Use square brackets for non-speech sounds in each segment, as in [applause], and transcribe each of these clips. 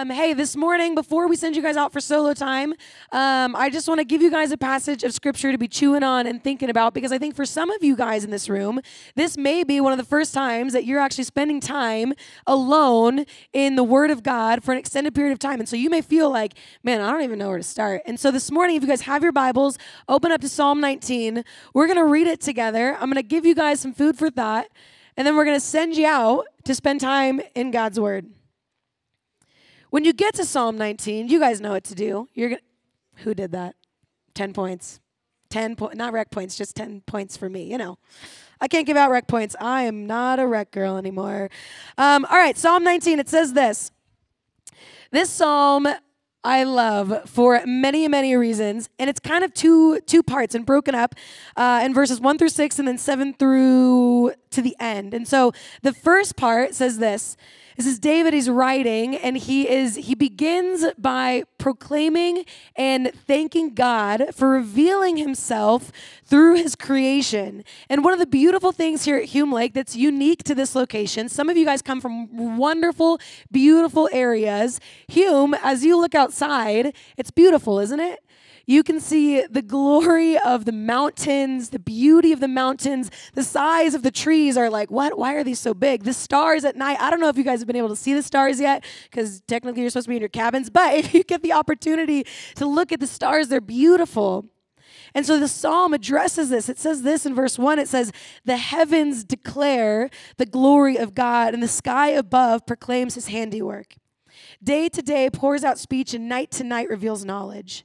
Um, hey, this morning, before we send you guys out for solo time, um, I just want to give you guys a passage of scripture to be chewing on and thinking about because I think for some of you guys in this room, this may be one of the first times that you're actually spending time alone in the Word of God for an extended period of time. And so you may feel like, man, I don't even know where to start. And so this morning, if you guys have your Bibles, open up to Psalm 19. We're going to read it together. I'm going to give you guys some food for thought, and then we're going to send you out to spend time in God's Word. When you get to Psalm 19, you guys know what to do. You're gonna, who did that? 10 points. 10 points, not rec points, just 10 points for me, you know. I can't give out rec points. I am not a rec girl anymore. Um, all right, Psalm 19, it says this. This psalm I love for many, many reasons, and it's kind of two two parts and broken up uh, in verses one through six, and then seven through to the end. And so the first part says this: this is David he's writing and he is he begins by proclaiming and thanking God for revealing himself through his creation. And one of the beautiful things here at Hume Lake that's unique to this location, some of you guys come from wonderful, beautiful areas. Hume, as you look outside, it's beautiful, isn't it? You can see the glory of the mountains, the beauty of the mountains, the size of the trees are like, what? Why are these so big? The stars at night, I don't know if you guys have been able to see the stars yet, because technically you're supposed to be in your cabins, [laughs] but if you get the opportunity to look at the stars, they're beautiful. And so the psalm addresses this. It says this in verse 1 it says, The heavens declare the glory of God, and the sky above proclaims his handiwork. Day to day pours out speech, and night to night reveals knowledge.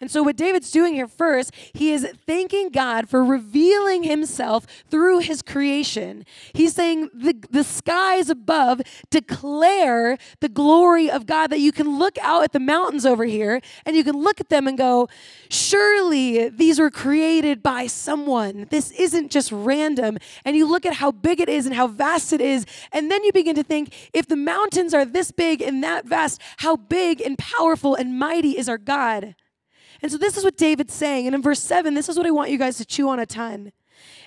And so, what David's doing here first, he is thanking God for revealing himself through his creation. He's saying the, the skies above declare the glory of God, that you can look out at the mountains over here and you can look at them and go, surely these were created by someone. This isn't just random. And you look at how big it is and how vast it is. And then you begin to think, if the mountains are this big and that vast, how big and powerful and mighty is our God? And so this is what David's saying. And in verse 7, this is what I want you guys to chew on a ton.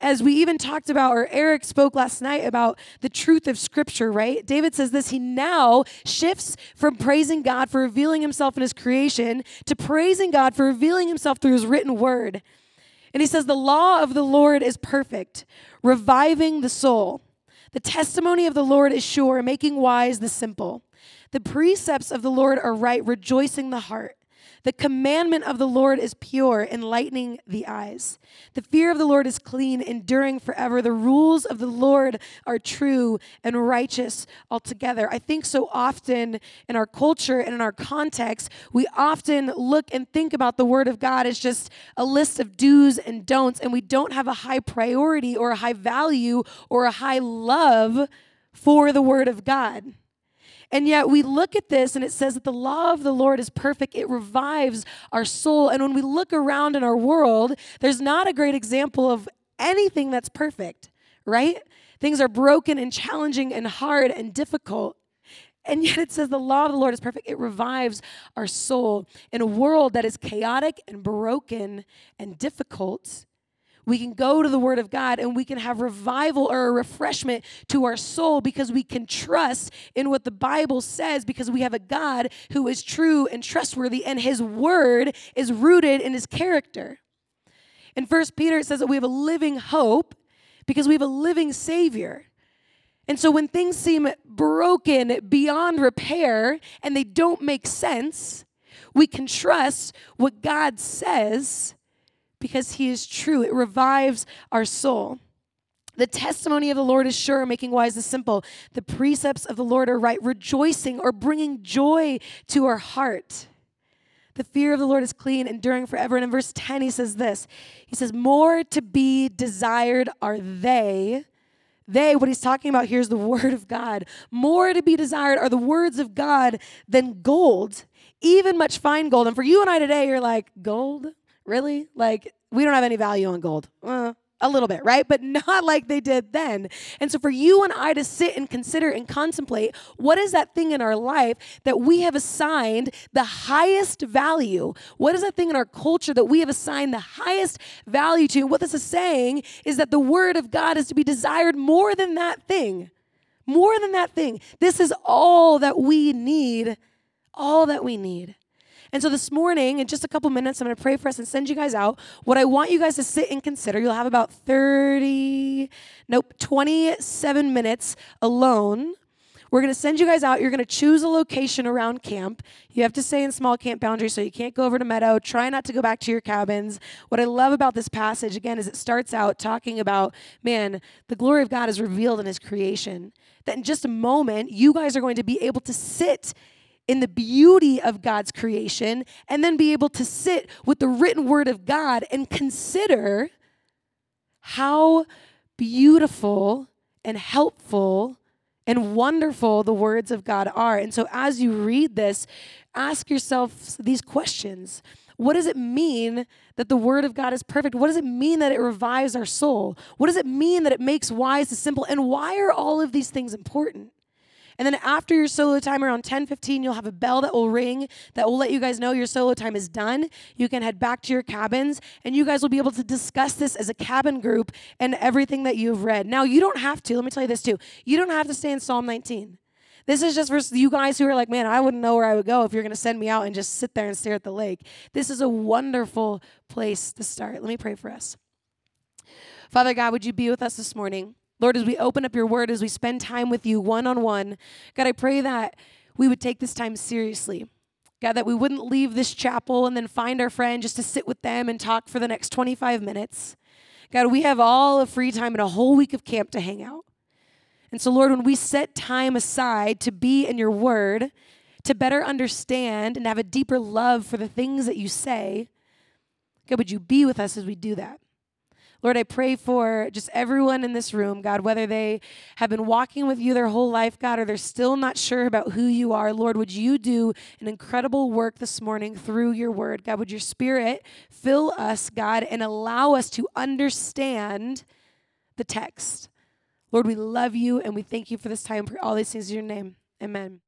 As we even talked about, or Eric spoke last night about the truth of Scripture, right? David says this he now shifts from praising God for revealing himself in his creation to praising God for revealing himself through his written word. And he says, The law of the Lord is perfect, reviving the soul. The testimony of the Lord is sure, making wise the simple. The precepts of the Lord are right, rejoicing the heart. The commandment of the Lord is pure, enlightening the eyes. The fear of the Lord is clean, enduring forever. The rules of the Lord are true and righteous altogether. I think so often in our culture and in our context, we often look and think about the Word of God as just a list of do's and don'ts, and we don't have a high priority or a high value or a high love for the Word of God. And yet we look at this and it says that the law of the Lord is perfect. It revives our soul. And when we look around in our world, there's not a great example of anything that's perfect, right? Things are broken and challenging and hard and difficult. And yet it says the law of the Lord is perfect. It revives our soul in a world that is chaotic and broken and difficult. We can go to the Word of God and we can have revival or a refreshment to our soul because we can trust in what the Bible says because we have a God who is true and trustworthy and His Word is rooted in His character. In First Peter, it says that we have a living hope because we have a living Savior. And so when things seem broken beyond repair and they don't make sense, we can trust what God says because he is true. It revives our soul. The testimony of the Lord is sure, making wise the simple. The precepts of the Lord are right, rejoicing or bringing joy to our heart. The fear of the Lord is clean, enduring forever. And in verse 10, he says this He says, More to be desired are they. They, what he's talking about here is the [laughs] word of God. More to be desired are the words of God than gold, even much fine gold. And for you and I today, you're like, gold? Really? Like, we don't have any value on gold. Uh, a little bit, right? But [laughs] not like they did then. And so for you and I to sit and consider and contemplate what is that thing in our life that we have assigned the highest value? What is that thing in our culture that we have assigned the highest value to? What this is saying is that the word of God is to be desired more than that thing. More than that thing. This is all that we need. All that we need. And so this morning, in just a couple minutes, I'm going to pray for us and send you guys out. What I want you guys to sit and consider, you'll have about 30, nope, 27 minutes alone. We're going to send you guys out. You're going to choose a location around camp. You have to stay in small camp boundaries, so you can't go over to Meadow. Try not to go back to your cabins. What I love about this passage, again, is it starts out talking about, man, the glory of God is revealed in his creation. That in just a moment, you guys are going to be able to sit in the beauty of God's creation and then be able to sit with the written word of God and consider how beautiful and helpful and wonderful the words of God are. And so as you read this, ask yourself these questions. What does it mean that the word of God is perfect? What does it mean that it revives our soul? What does it mean that it makes wise the simple? And why are all of these things important? And then after your solo time around 10 15, you'll have a bell that will ring that will let you guys know your solo time is done. You can head back to your cabins and you guys will be able to discuss this as a cabin group and everything that you've read. Now, you don't have to, let me tell you this too. You don't have to stay in Psalm 19. This is just for you guys who are like, man, I wouldn't know where I would go if you're going to send me out and just sit there and stare at the lake. This is a wonderful place to start. Let me pray for us. Father God, would you be with us this morning? Lord, as we open up your word, as we spend time with you one on one, God, I pray that we would take this time seriously. God, that we wouldn't leave this chapel and then find our friend just to sit with them and talk for the next 25 minutes. God, we have all of free time and a whole week of camp to hang out. And so, Lord, when we set time aside to be in your word, to better understand and have a deeper love for the things that you say, God, would you be with us as we do that? Lord, I pray for just everyone in this room, God, whether they have been walking with you their whole life, God, or they're still not sure about who you are. Lord, would you do an incredible work this morning through your word? God, would your spirit fill us, God, and allow us to understand the text? Lord, we love you and we thank you for this time. For all these things in your name. Amen.